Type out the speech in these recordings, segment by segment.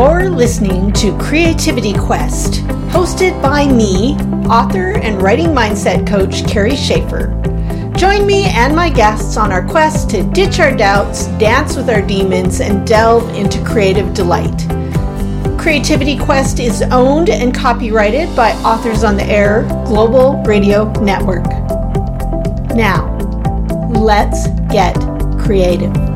You're listening to Creativity Quest, hosted by me, author and writing mindset coach Carrie Schaefer. Join me and my guests on our quest to ditch our doubts, dance with our demons, and delve into creative delight. Creativity Quest is owned and copyrighted by Authors on the Air Global Radio Network. Now, let's get creative.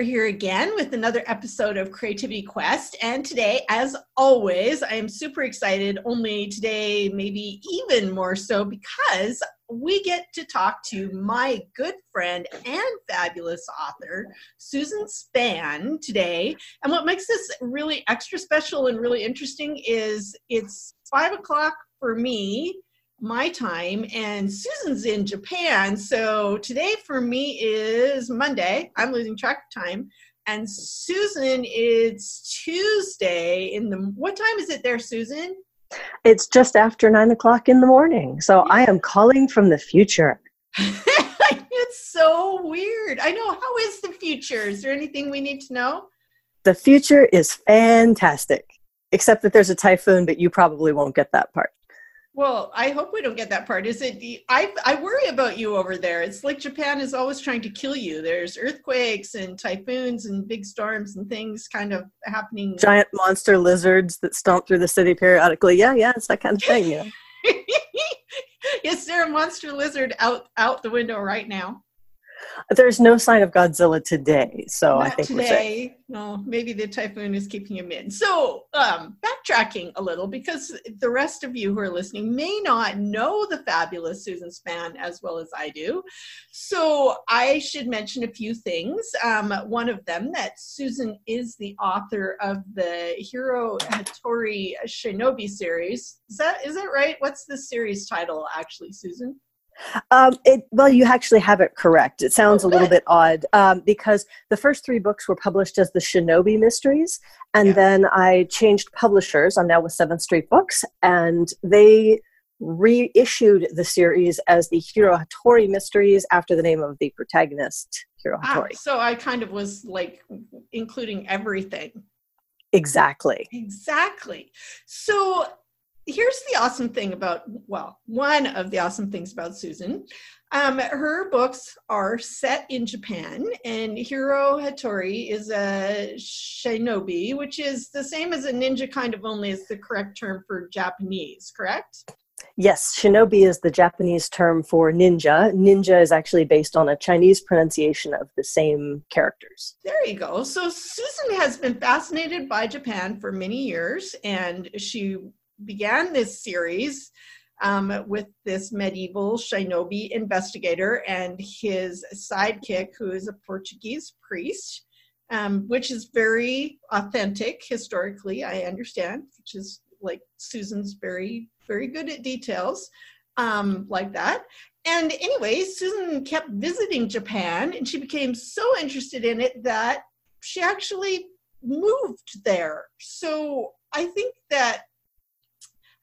Here again with another episode of Creativity Quest. And today, as always, I am super excited, only today, maybe even more so, because we get to talk to my good friend and fabulous author, Susan Spann, today. And what makes this really extra special and really interesting is it's five o'clock for me my time and Susan's in Japan. So today for me is Monday. I'm losing track of time. And Susan, it's Tuesday in the what time is it there, Susan? It's just after nine o'clock in the morning. So I am calling from the future. it's so weird. I know. How is the future? Is there anything we need to know? The future is fantastic, except that there's a typhoon, but you probably won't get that part. Well, I hope we don't get that part. Is it? I I worry about you over there. It's like Japan is always trying to kill you. There's earthquakes and typhoons and big storms and things kind of happening. Giant monster lizards that stomp through the city periodically. Yeah, yeah, it's that kind of thing. Yeah. is there a monster lizard out out the window right now? There's no sign of Godzilla today, so Not I think today. No, maybe the typhoon is keeping him in. So, um, backtracking a little because the rest of you who are listening may not know the fabulous Susan Spann as well as I do. So, I should mention a few things. Um, one of them that Susan is the author of the Hiro Hattori Shinobi series. Is that is that right? What's the series title actually, Susan? Um, it, well, you actually have it correct. It sounds a little bit odd um, because the first three books were published as the Shinobi Mysteries, and yeah. then I changed publishers. I'm now with Seventh Street Books, and they reissued the series as the Hiro Hattori Mysteries after the name of the protagonist, Hiro Hattori. Ah, so I kind of was like including everything. Exactly. Exactly. So here's the awesome thing about well one of the awesome things about susan um, her books are set in japan and hiro hattori is a shinobi which is the same as a ninja kind of only is the correct term for japanese correct Yes, shinobi is the Japanese term for ninja. Ninja is actually based on a Chinese pronunciation of the same characters. There you go. So Susan has been fascinated by Japan for many years, and she began this series um, with this medieval shinobi investigator and his sidekick, who is a Portuguese priest, um, which is very authentic historically, I understand, which is like Susan's very, very good at details um, like that. And anyway, Susan kept visiting Japan and she became so interested in it that she actually moved there. So I think that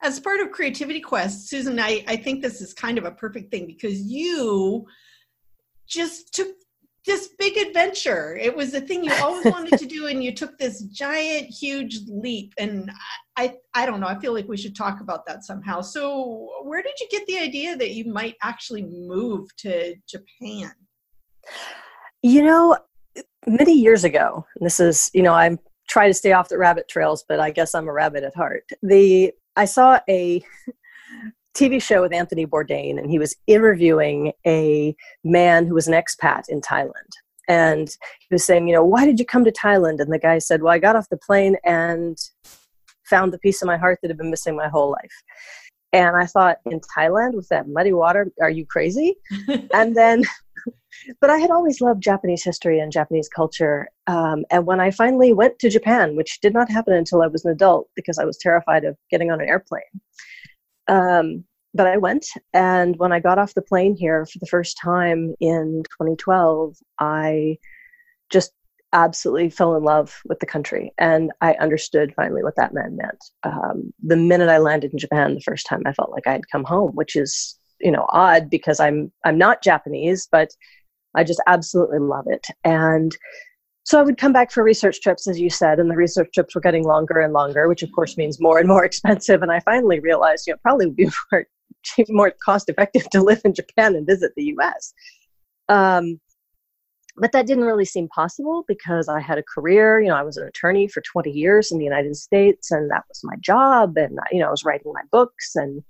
as part of Creativity Quest, Susan, I, I think this is kind of a perfect thing because you just took this big adventure. It was a thing you always wanted to do, and you took this giant, huge leap. And I, I don't know. I feel like we should talk about that somehow. So, where did you get the idea that you might actually move to Japan? You know, many years ago, this is, you know, I'm try to stay off the rabbit trails, but I guess I'm a rabbit at heart. The I saw a TV show with Anthony Bourdain, and he was interviewing a man who was an expat in Thailand. And he was saying, you know, why did you come to Thailand? And the guy said, well, I got off the plane and found the piece of my heart that had been missing my whole life. And I thought, in Thailand with that muddy water, are you crazy? and then but I had always loved Japanese history and Japanese culture. Um, and when I finally went to Japan, which did not happen until I was an adult because I was terrified of getting on an airplane. Um, but I went, and when I got off the plane here for the first time in 2012, I just absolutely fell in love with the country and i understood finally what that meant meant um, the minute i landed in japan the first time i felt like i had come home which is you know odd because i'm i'm not japanese but i just absolutely love it and so i would come back for research trips as you said and the research trips were getting longer and longer which of course means more and more expensive and i finally realized you know probably would be more, more cost effective to live in japan and visit the us um, but that didn't really seem possible because I had a career. You know, I was an attorney for 20 years in the United States, and that was my job. And, you know, I was writing my books and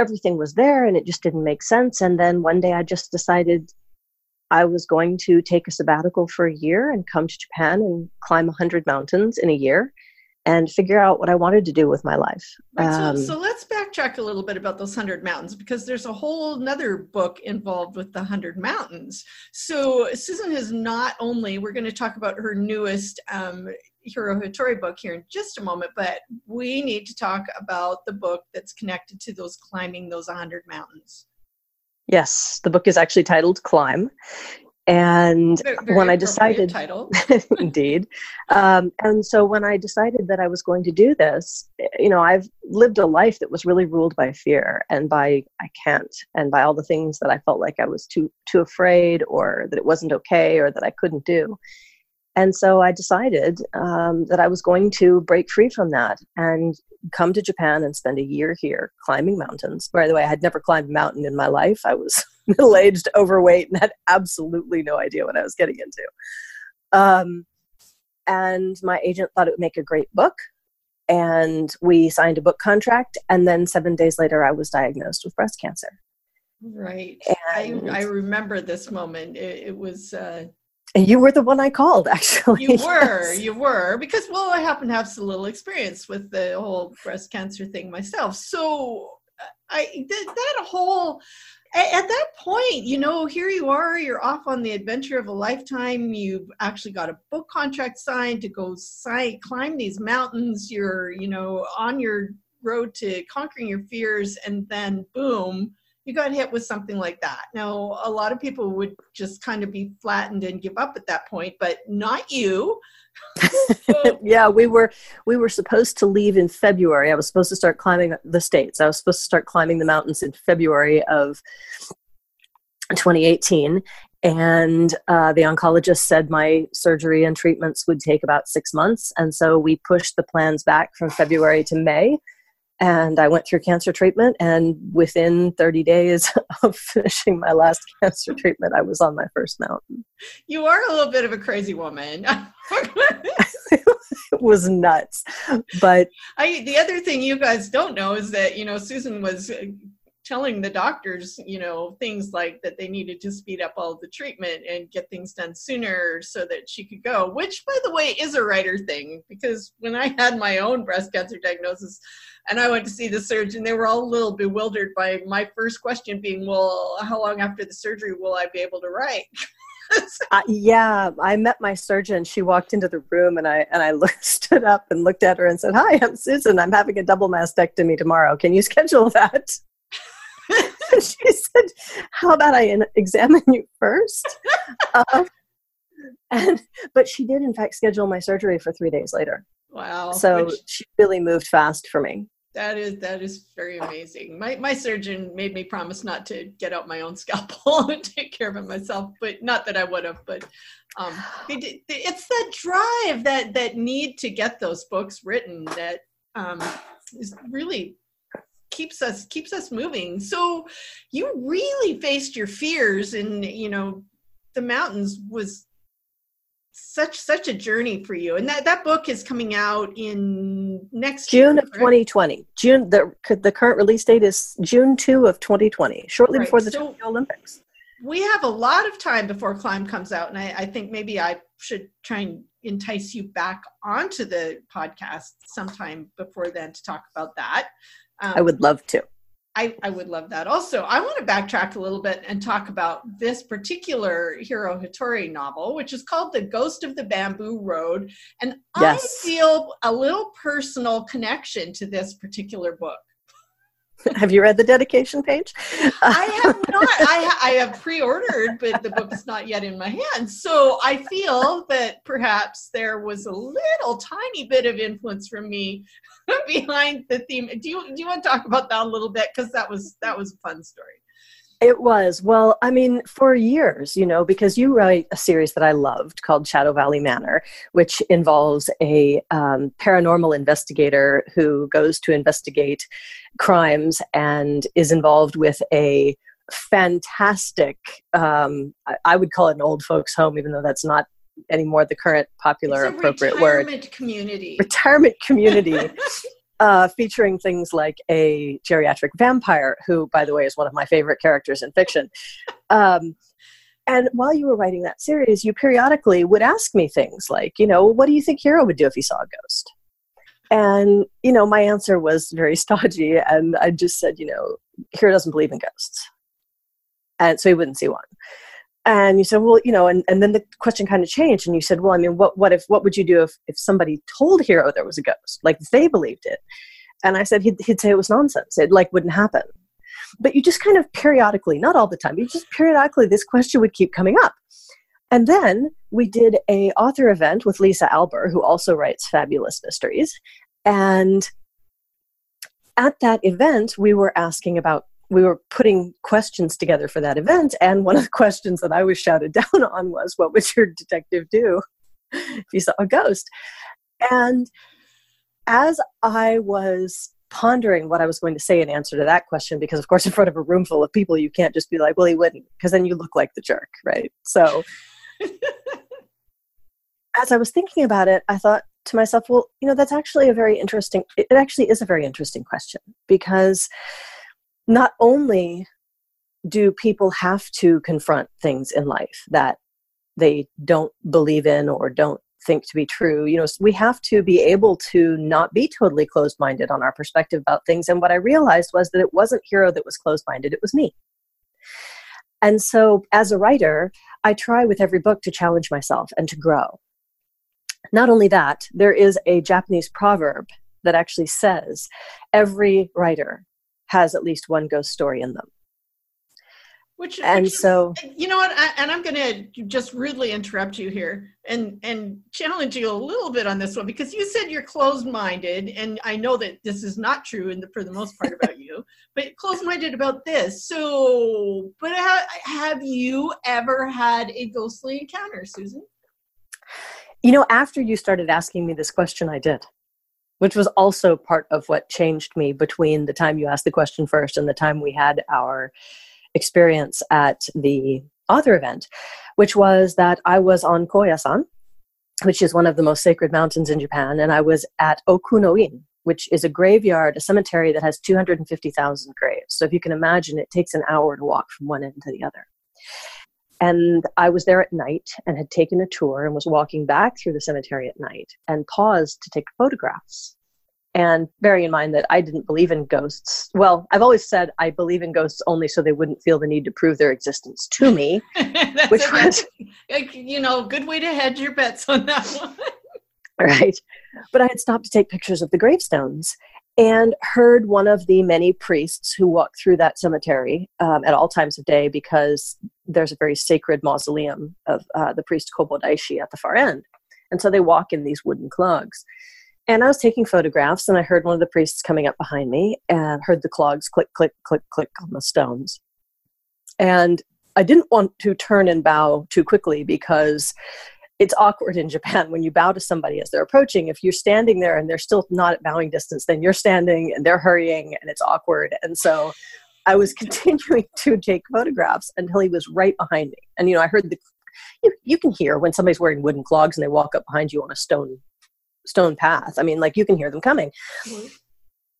everything was there, and it just didn't make sense. And then one day I just decided I was going to take a sabbatical for a year and come to Japan and climb 100 mountains in a year and figure out what I wanted to do with my life. Right, um, so, so, let's backtrack a little bit about those hundred mountains because there's a whole another book involved with the hundred mountains. So Susan has not only we're going to talk about her newest um, Hiro Hattori book here in just a moment, but we need to talk about the book that's connected to those climbing those hundred mountains. Yes, the book is actually titled Climb. And Very when i decided title. Indeed. Um, and so when i decided that i was going to do this you know i've lived a life that was really ruled by fear and by i can't and by all the things that i felt like i was too too afraid or that it wasn't okay or that i couldn't do and so i decided um, that i was going to break free from that and come to japan and spend a year here climbing mountains by the way i had never climbed a mountain in my life i was middle aged, overweight, and had absolutely no idea what I was getting into. Um, and my agent thought it would make a great book. And we signed a book contract. And then seven days later, I was diagnosed with breast cancer. Right. I, I remember this moment. It, it was. Uh, and you were the one I called, actually. You were, yes. you were, because well, I happen to have a little experience with the whole breast cancer thing myself. So I that, that whole at that point, you know, here you are, you're off on the adventure of a lifetime. You've actually got a book contract signed to go sign, climb these mountains. You're, you know, on your road to conquering your fears, and then boom, you got hit with something like that. Now, a lot of people would just kind of be flattened and give up at that point, but not you. yeah, we were we were supposed to leave in February. I was supposed to start climbing the states. I was supposed to start climbing the mountains in February of 2018 and uh, the oncologist said my surgery and treatments would take about six months and so we pushed the plans back from february to may and I went through cancer treatment. And within 30 days of finishing my last cancer treatment, I was on my first mountain. You are a little bit of a crazy woman. it was nuts. But I, the other thing you guys don't know is that, you know, Susan was telling the doctors, you know, things like that they needed to speed up all the treatment and get things done sooner so that she could go, which, by the way, is a writer thing because when I had my own breast cancer diagnosis and I went to see the surgeon, they were all a little bewildered by my first question being, well, how long after the surgery will I be able to write? uh, yeah, I met my surgeon. She walked into the room, and I and I looked, stood up and looked at her and said, "Hi, I'm Susan. I'm having a double mastectomy tomorrow. Can you schedule that?" she said, "How about I examine you first? Uh, and but she did, in fact, schedule my surgery for three days later. Wow! So Which, she really moved fast for me. That is that is very amazing. My my surgeon made me promise not to get out my own scalpel and take care of it myself, but not that I would have. But um, it, it's that drive that that need to get those books written that um, is really keeps us keeps us moving. So you really faced your fears and you know the mountains was such such a journey for you. And that that book is coming out in next june year, of 2020 june the the current release date is june 2 of 2020 shortly right. before the so olympics. we have a lot of time before climb comes out and I, I think maybe i should try and entice you back onto the podcast sometime before then to talk about that um, I would love to. I, I would love that. Also, I want to backtrack a little bit and talk about this particular Hiro Hattori novel, which is called The Ghost of the Bamboo Road. And yes. I feel a little personal connection to this particular book. have you read the dedication page? I have not. I, I have pre-ordered, but the book is not yet in my hands. So I feel that perhaps there was a little tiny bit of influence from me behind the theme. Do you do you want to talk about that a little bit? Because that was that was a fun story. It was. Well, I mean, for years, you know, because you write a series that I loved called Shadow Valley Manor, which involves a um, paranormal investigator who goes to investigate crimes and is involved with a fantastic, um, I, I would call it an old folks' home, even though that's not anymore the current popular appropriate word. retirement community. Retirement community. uh, featuring things like a geriatric vampire, who, by the way, is one of my favorite characters in fiction. Um, and while you were writing that series, you periodically would ask me things like, you know, what do you think Hiro would do if he saw a ghost? And, you know, my answer was very stodgy. And I just said, you know, Hiro doesn't believe in ghosts. And so he wouldn't see one and you said well you know and, and then the question kind of changed and you said well i mean what, what if what would you do if, if somebody told hiro there was a ghost? Like they believed it? And i said he'd, he'd say it was nonsense. It like wouldn't happen. But you just kind of periodically not all the time you just periodically this question would keep coming up. And then we did a author event with lisa alber who also writes fabulous mysteries. And at that event we were asking about we were putting questions together for that event and one of the questions that i was shouted down on was what would your detective do if you saw a ghost? And as i was pondering what i was going to say in answer to that question because of course in front of a room full of people you can't just be like well he wouldn't because then you look like the jerk right? So as i was thinking about it i thought to myself well you know that's actually a very interesting it actually is a very interesting question because not only do people have to confront things in life that they don't believe in or don't think to be true you know we have to be able to not be totally closed minded on our perspective about things. And what i realized was that it wasn't hiro that was closed minded it was me. And so as a writer i try with every book to challenge myself and to grow. Not only that there is a japanese proverb that actually says every writer has at least one ghost story in them. Which, and which so you know what? I, and i'm going to just rudely interrupt you here and and challenge you a little bit on this one because you said you're closed-minded and i know that this is not true in the, for the most part about you but closed-minded about this. So but ha, have you ever had a ghostly encounter susan? You know after you started asking me this question i did which was also part of what changed me between the time you asked the question first and the time we had our experience at the author event, which was that I was on Koyasan, which is one of the most sacred mountains in Japan, and I was at Okunoin, which is a graveyard, a cemetery that has 250,000 graves. So if you can imagine, it takes an hour to walk from one end to the other. And I was there at night and had taken a tour and was walking back through the cemetery at night and paused to take photographs. And bearing in mind that I didn't believe in ghosts, well, I've always said I believe in ghosts only so they wouldn't feel the need to prove their existence to me. which a, was, you know, good way to hedge your bets on that one. right. But I had stopped to take pictures of the gravestones and heard one of the many priests who walk through that cemetery um, at all times of day because there's a very sacred mausoleum of uh, the priest Kobodaishi at the far end. And so they walk in these wooden clogs. And I was taking photographs and I heard one of the priests coming up behind me and heard the clogs click, click, click, click on the stones. And I didn't want to turn and bow too quickly because it's awkward in Japan when you bow to somebody as they're approaching. If you're standing there and they're still not at bowing distance, then you're standing and they're hurrying and it's awkward. And so I was continuing to take photographs until he was right behind me. And you know, I heard the you, you can hear when somebody's wearing wooden clogs and they walk up behind you on a stone stone path. I mean, like you can hear them coming. Mm-hmm.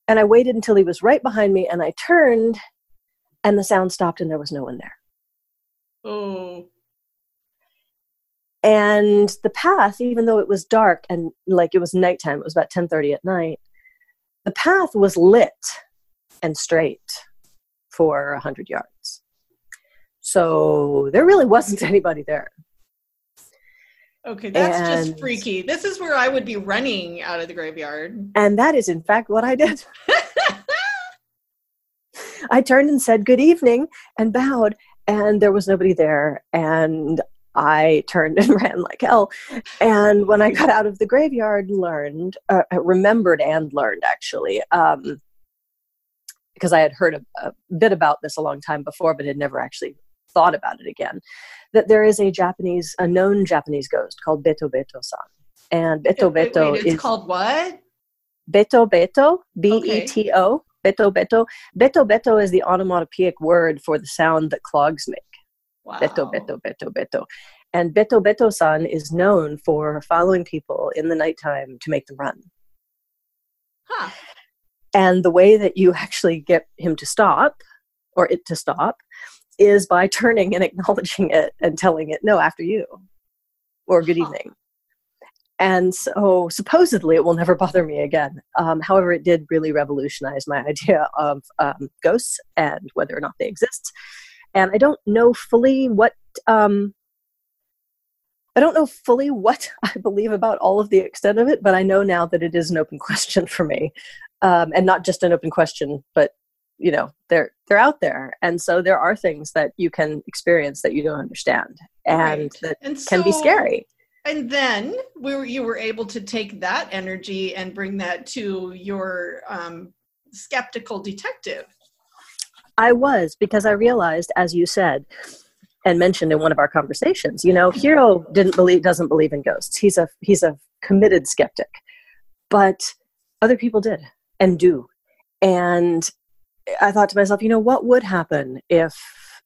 And I waited until he was right behind me and I turned and the sound stopped and there was no one there. Oh and the path even though it was dark and like it was nighttime it was about 10.30 at night the path was lit and straight for 100 yards. So there really wasn't anybody there. Okay that's and, just freaky. This is where i would be running out of the graveyard. And that is in fact what i did. I turned and said good evening and bowed, and there was nobody there. And I turned and ran like hell. And when I got out of the graveyard, learned, uh, remembered and learned actually, um, because I had heard a, a, bit about this a long time before, but had never actually thought about it again, that there is a Japanese, a known Japanese ghost called Beto Beto san. And Beto wait, Beto wait, it's is called what? Beto Beto, B E T O, Beto Beto. Beto Beto is the onomatopoeic word for the sound that clogs make. Wow. Beto Beto Beto Beto. And Beto Beto san is known for following people in the nighttime to make them run. Huh. And the way that you actually get him to stop, or it to stop, is by turning and acknowledging it and telling it, no, after you, or good evening. And so supposedly it will never bother me again. Um, however, it did really revolutionize my idea of um, ghosts and whether or not they exist. And I don't know fully what. Um, I don't know fully what I believe about all of the extent of it, but I know now that it is an open question for me, um, and not just an open question, but you know they're they're out there, and so there are things that you can experience that you don't understand, and right. that and so, can be scary and then we were, you were able to take that energy and bring that to your um, skeptical detective. I was because I realized, as you said and mentioned in one of our conversations, you know, Hiro didn't believe doesn't believe in ghosts. He's a he's a committed skeptic, but other people did and do, and I thought to myself, you know, what would happen if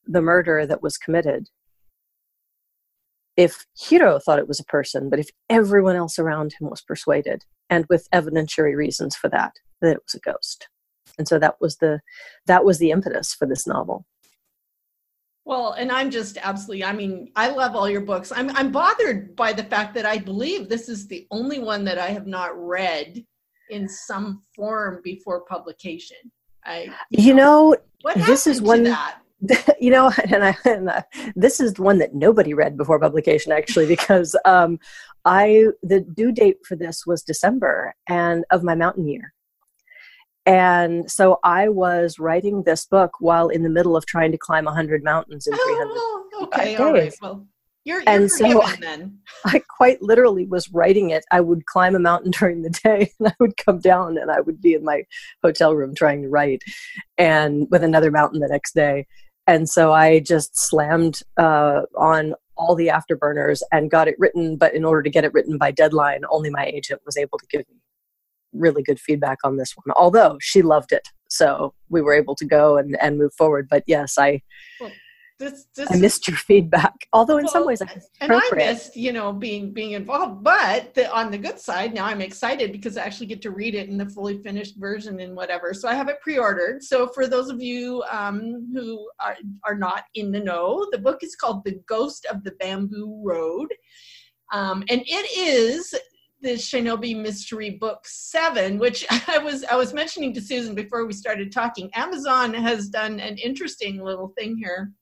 the murder that was committed if Hiro thought it was a person, but if everyone else around him was persuaded, and with evidentiary reasons for that, that it was a ghost. And so that was the that was the impetus for this novel. Well, and I'm just absolutely I mean, I love all your books. I'm I'm bothered by the fact that I believe this is the only one that I have not read in some form before publication. I you, you know, know, what this is one that? you know, and, I, and uh, this is one that nobody read before publication, actually, because um, I the due date for this was December and of my mountain year, and so I was writing this book while in the middle of trying to climb hundred mountains in three hundred. Oh, okay, all right. Well, you're, you're and so then. I quite literally was writing it. I would climb a mountain during the day and I would come down and I would be in my hotel room trying to write and with another mountain the next day and so I just slammed uh, on all the afterburners and got it written. But in order to get it written by deadline, only my agent was able to give me really good feedback on this one. Although she loved it, so we were able to go and and move forward. But yes, I. Well, this, this I missed your feedback. Although in well, some ways, I and I missed, you know, being being involved. But the, on the good side, now I'm excited because I actually get to read it in the fully finished version and whatever. So I have it pre-ordered. So for those of you um, who are are not in the know, the book is called "The Ghost of the Bamboo Road," um, and it is the Shinobi Mystery Book Seven, which I was I was mentioning to Susan before we started talking. Amazon has done an interesting little thing here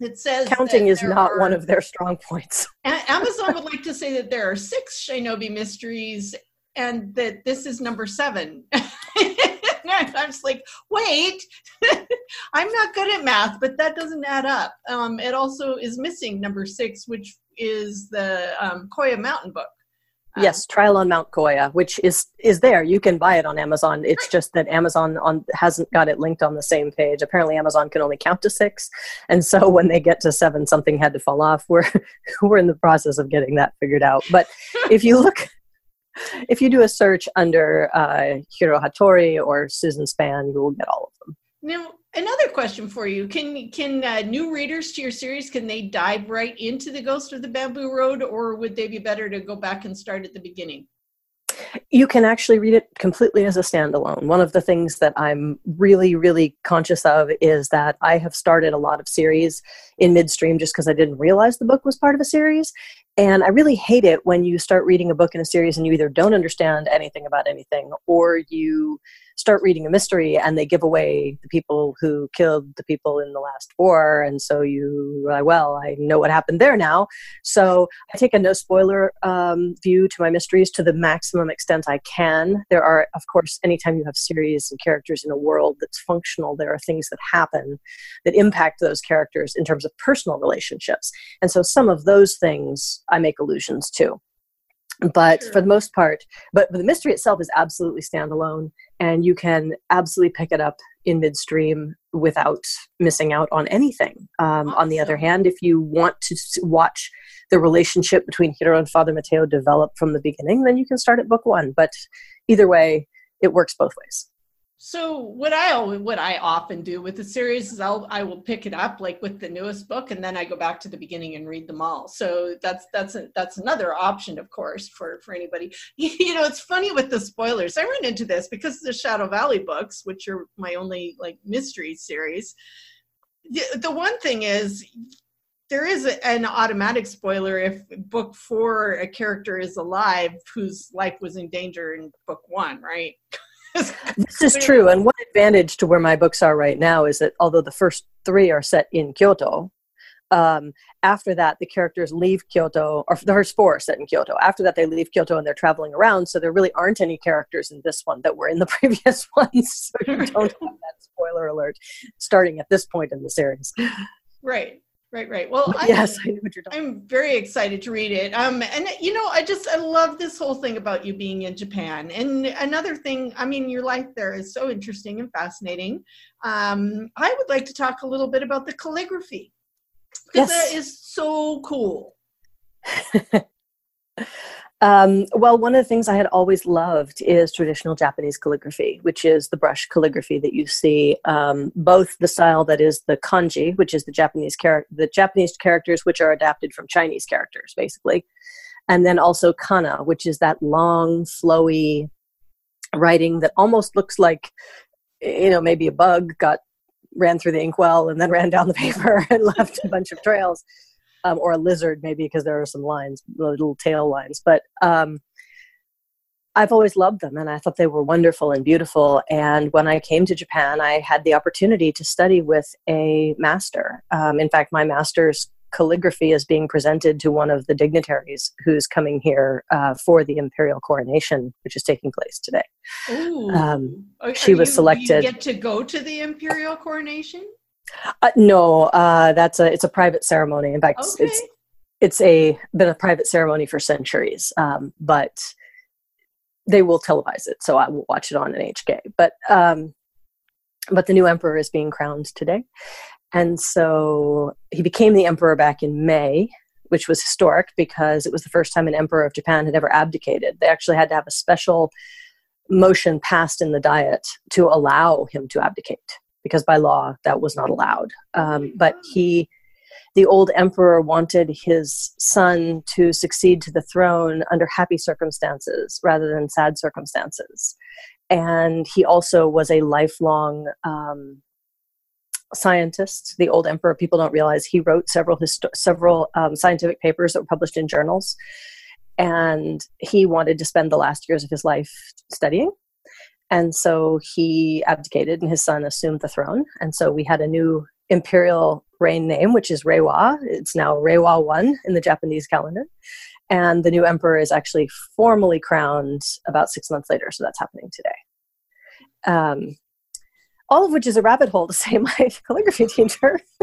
it says counting is not are, one of their strong points. Amazon would like to say that there are six Shinobi mysteries and that this is number seven. I'm just like, wait, I'm not good at math, but that doesn't add up. Um, it also is missing number six, which is the um, Koya Mountain book. Um, yes, Trial on Mount Koya, which is is there. You can buy it on Amazon. It's just that Amazon on hasn't got it linked on the same page. Apparently, Amazon can only count to six, and so when they get to seven, something had to fall off. We're we're in the process of getting that figured out. But if you look, if you do a search under uh, Hiro Hattori or Susan Spann, you will get all of them. Now, another question for you: Can can uh, new readers to your series can they dive right into the Ghost of the Bamboo Road, or would they be better to go back and start at the beginning? You can actually read it completely as a standalone. One of the things that I'm really, really conscious of is that I have started a lot of series in midstream just because I didn't realize the book was part of a series. And I really hate it when you start reading a book in a series and you either don't understand anything about anything or you start reading a mystery and they give away the people who killed the people in the last war. And so you like well i know what happened there now. So i take a no spoiler um, view to my mysteries to the maximum extent i can. There are of course anytime you have series and characters in a world that's functional there are things that happen that impact those characters in terms of personal relationships. And so some of those things i make allusions to but sure. for the most part but, but the mystery itself is absolutely standalone and you can absolutely pick it up in midstream without missing out on anything um, awesome. on the other hand if you want to watch the relationship between hiro and father mateo develop from the beginning then you can start at book one but either way it works both ways so what I what I often do with the series is I'll I will pick it up like with the newest book and then I go back to the beginning and read them all. So that's that's a, that's another option, of course, for for anybody. You know, it's funny with the spoilers. I run into this because the Shadow Valley books, which are my only like mystery series. The, the one thing is there is an automatic spoiler if book four a character is alive whose life was in danger in book one, right? this is true. And one advantage to where my books are right now is that although the first three are set in Kyoto, um, after that, the characters leave Kyoto, or the first four are set in Kyoto. After that, they leave Kyoto and they're traveling around. So there really aren't any characters in this one that were in the previous ones. So you don't have that spoiler alert starting at this point in the series. Right. Right, right. Well, I, yes, I know what you're talking. I'm very excited to read it. Um, and you know, I just I love this whole thing about you being in Japan. And another thing, I mean, your life there is so interesting and fascinating. Um, I would like to talk a little bit about the calligraphy because yes. that is so cool. Um, well, one of the things I had always loved is traditional Japanese calligraphy, which is the brush calligraphy that you see, um, both the style that is the kanji, which is the Japanese char- the Japanese characters which are adapted from Chinese characters, basically, and then also kana, which is that long, flowy writing that almost looks like, you know, maybe a bug got ran through the inkwell and then ran down the paper and left a bunch of trails um, or a lizard maybe because there are some lines, little tail lines. But um, I've always loved them and I thought they were wonderful and beautiful. And when I came to Japan, I had the opportunity to study with a master. Um, in fact, my master's calligraphy is being presented to one of the dignitaries who's coming here uh, for the imperial coronation, which is taking place today. Um, she was you, selected. You get to go to the imperial coronation. Uh, no, uh, that's a it's a private ceremony. In fact, okay. it's it's a been a private ceremony for centuries. Um, but they will televise it, so I will watch it on NHK. But um, but the new emperor is being crowned today, and so he became the emperor back in May, which was historic because it was the first time an emperor of Japan had ever abdicated. They actually had to have a special motion passed in the diet to allow him to abdicate because by law that was not allowed. Um, but he, the old emperor, wanted his son to succeed to the throne under happy circumstances rather than sad circumstances. And he also was a lifelong um, scientist. The old emperor, people don't realize, he wrote several histo- several um, scientific papers that were published in journals. And he wanted to spend the last years of his life studying and so he abdicated and his son assumed the throne. And so we had a new imperial reign name, which is Reiwa. It's now Reiwa 1 in the Japanese calendar. And the new emperor is actually formally crowned about six months later. So that's happening today. Um, all of which is a rabbit hole to say my calligraphy teacher.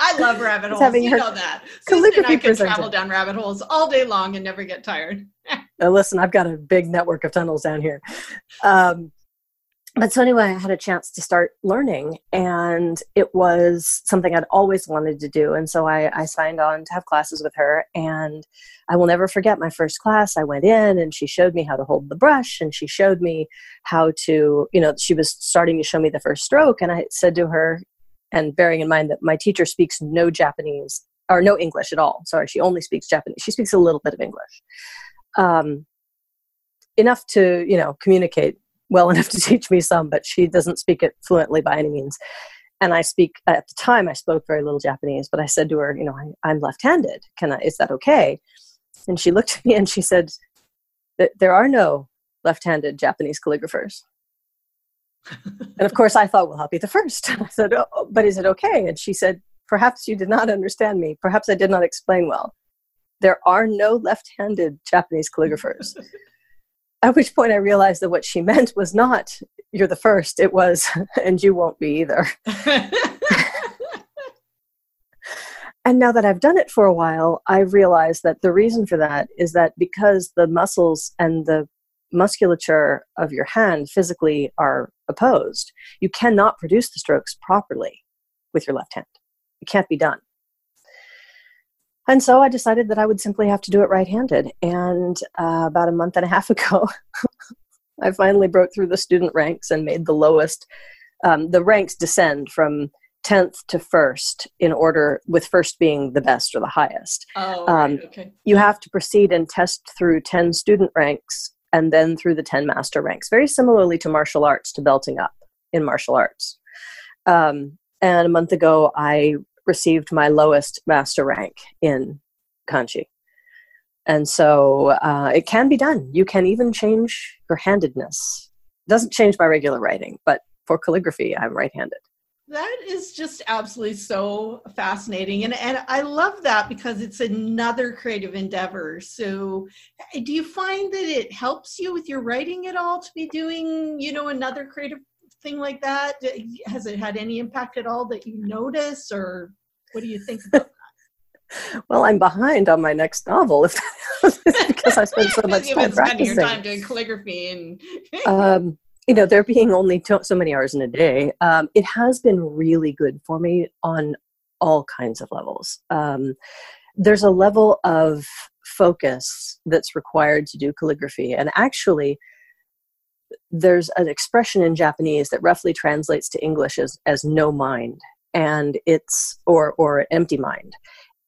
I love rabbit holes. Having you know that. Calligraphy and I can travel down rabbit holes all day long and never get tired. uh, listen, I've got a big network of tunnels down here. Um, but so anyway, I had a chance to start learning, and it was something I'd always wanted to do. And so I, I, signed on to have classes with her. And I will never forget my first class. I went in, and she showed me how to hold the brush, and she showed me how to, you know, she was starting to show me the first stroke. And I said to her, and bearing in mind that my teacher speaks no Japanese or no English at all. Sorry, she only speaks Japanese. She speaks a little bit of English, um, enough to you know communicate well enough to teach me some, but she doesn't speak it fluently by any means. And I speak at the time I spoke very little Japanese, but I said to her, you know, I, am left-handed. Can I? Is that okay? And she looked at me and she said, "There are no left-handed Japanese calligraphers." and of course, I thought, well, I'll be the first. I said, oh, but is it okay? And she said, perhaps you did not understand me. Perhaps I did not explain well. There are no left handed Japanese calligraphers. At which point I realized that what she meant was not, you're the first, it was, and you won't be either. and now that I've done it for a while, I realize that the reason for that is that because the muscles and the musculature of your hand physically are opposed, you cannot produce the strokes properly with your left hand. It can't be done. And so I decided that I would simply have to do it right handed. And uh, about a month and a half ago, I finally broke through the student ranks and made the lowest. Um, the ranks descend from 10th to first in order, with first being the best or the highest. Oh, um, right. okay. You have to proceed and test through 10 student ranks and then through the 10 master ranks, very similarly to martial arts, to belting up in martial arts. Um, and a month ago, I received my lowest master rank in kanji. And so uh, it can be done. You can even change your handedness. It doesn't change my regular writing, but for calligraphy, I'm right handed. That is just absolutely so fascinating. And, and I love that because it's another creative endeavor. So, do you find that it helps you with your writing at all to be doing, you know, another creative thing like that? Has it had any impact at all that you notice, or what do you think about that? well, I'm behind on my next novel if because I spend so much time practicing. your time doing calligraphy and. um, you know, there being only so many hours in a day, um, it has been really good for me on all kinds of levels. Um, there's a level of focus that's required to do calligraphy, and actually, there's an expression in Japanese that roughly translates to English as, as no mind and it's or or empty mind.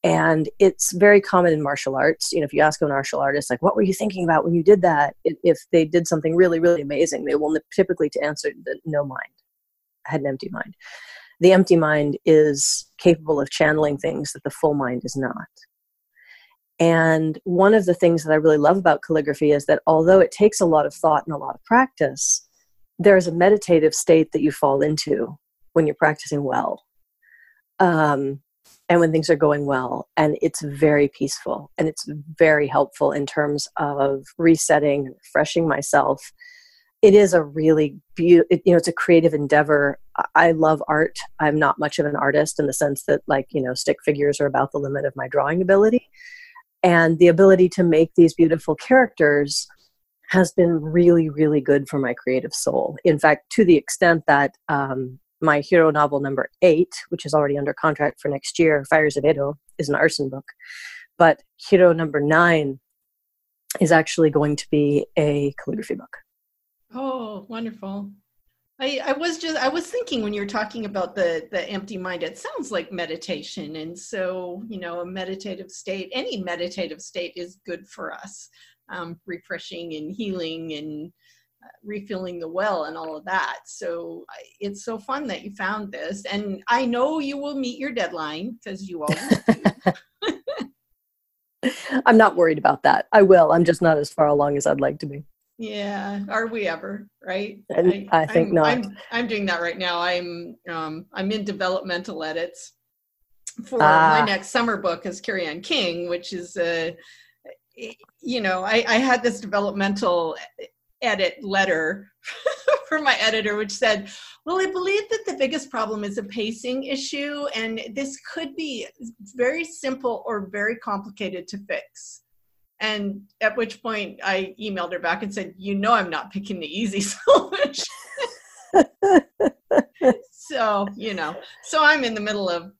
And it's very common in martial arts. You know if you ask a martial artist like what were you thinking about when you did that? If they did something really really amazing they will typically to answer the no mind. I had an empty mind. The empty mind is capable of channeling things that the full mind is not and one of the things that I really love about calligraphy is that although it takes a lot of thought and a lot of practice, there's a meditative state that you fall into when you're practicing well. Um, and when things are going well. And it's very peaceful and it's very helpful in terms of resetting, refreshing myself. It is a really beautiful, you know, it's a creative endeavor. I love art. I'm not much of an artist in the sense that, like, you know, stick figures are about the limit of my drawing ability and the ability to make these beautiful characters has been really really good for my creative soul. In fact to the extent that um, my hiro novel number eight which is already under contract for next year fires of edo is an arson book. But hiro number nine is actually going to be a calligraphy book. Oh wonderful I, I was just I was thinking when you're talking about the the empty mind, it sounds like meditation, and so you know a meditative state, any meditative state is good for us, um, refreshing and healing and uh, refilling the well and all of that. So it's so fun that you found this, and I know you will meet your deadline because you always. I'm not worried about that. I will. I'm just not as far along as I'd like to be. Yeah, are we ever right? I, I, think I'm, not. I'm, I'm doing that right now. I'm um, I'm in developmental edits for my ah. next summer book as Carrie Ann King, which is a you know I, I had this developmental edit letter from my editor, which said, Well, I believe that the biggest problem is a pacing issue, and this could be very simple or very complicated to fix. And at which point I emailed her back and said, You know, I'm not picking the easy solution. so, you know, so I'm in the middle of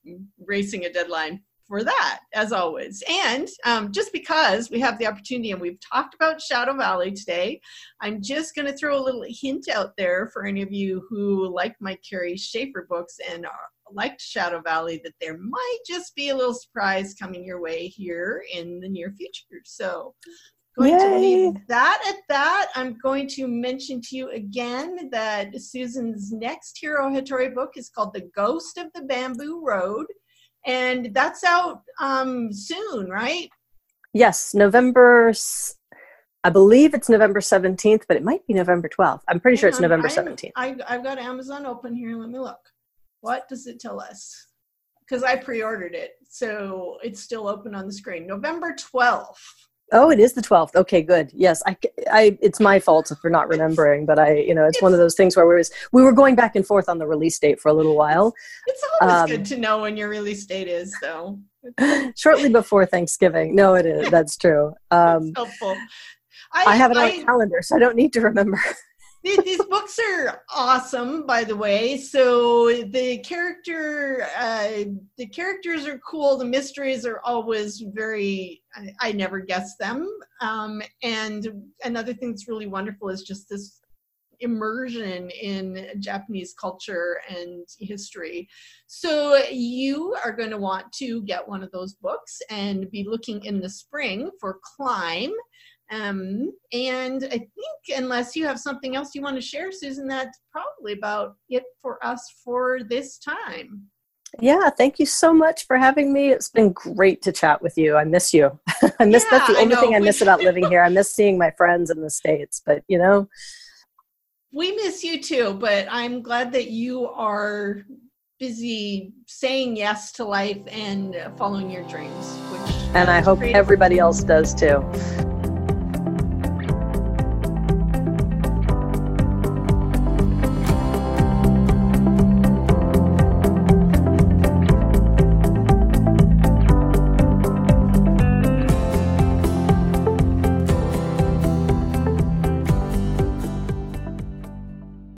racing a deadline for that, as always. And um, just because we have the opportunity and we've talked about Shadow Valley today, I'm just going to throw a little hint out there for any of you who like my Carrie Schaefer books and are, liked Shadow Valley that there might just be a little surprise coming your way here in the near future. So going Yay. to leave that at that. I'm going to mention to you again that Susan's next Hiro Hattori book is called The Ghost of the Bamboo Road. And that's out um, soon, right? Yes, November I believe it's November 17th, but it might be November 12th. I'm pretty sure it's November 17th. I, I've got Amazon open here. Let me look. What does it tell us? Because I pre ordered it. So it's still open on the screen. November 12th. Oh, it is the 12th. Okay, good. Yes, I, I, it's my fault for not remembering, but I, you know, it's, one of those things where we was, we were going back and forth on the release date for a little while. It's always um, good to know when your release date is, though. shortly before Thanksgiving. No, it is. That's true. Um, helpful. I, I have it on calendar, so I don't need to remember. These books are awesome, by the way. So the character, uh, the characters are cool. The mysteries are always very. I, I never guess them. Um, and another thing that's really wonderful is just this immersion in Japanese culture and history. So you are going to want to get one of those books and be looking in the spring for Climb. Um, and I think, unless you have something else you want to share, Susan, that's probably about it for us for this time. Yeah, thank you so much for having me. It's been great to chat with you. I miss you. I miss yeah, that's the only I thing I miss about living here. I miss seeing my friends in the States, but you know. We miss you too, but I'm glad that you are busy saying yes to life and following your dreams. Which And I hope everybody else does too.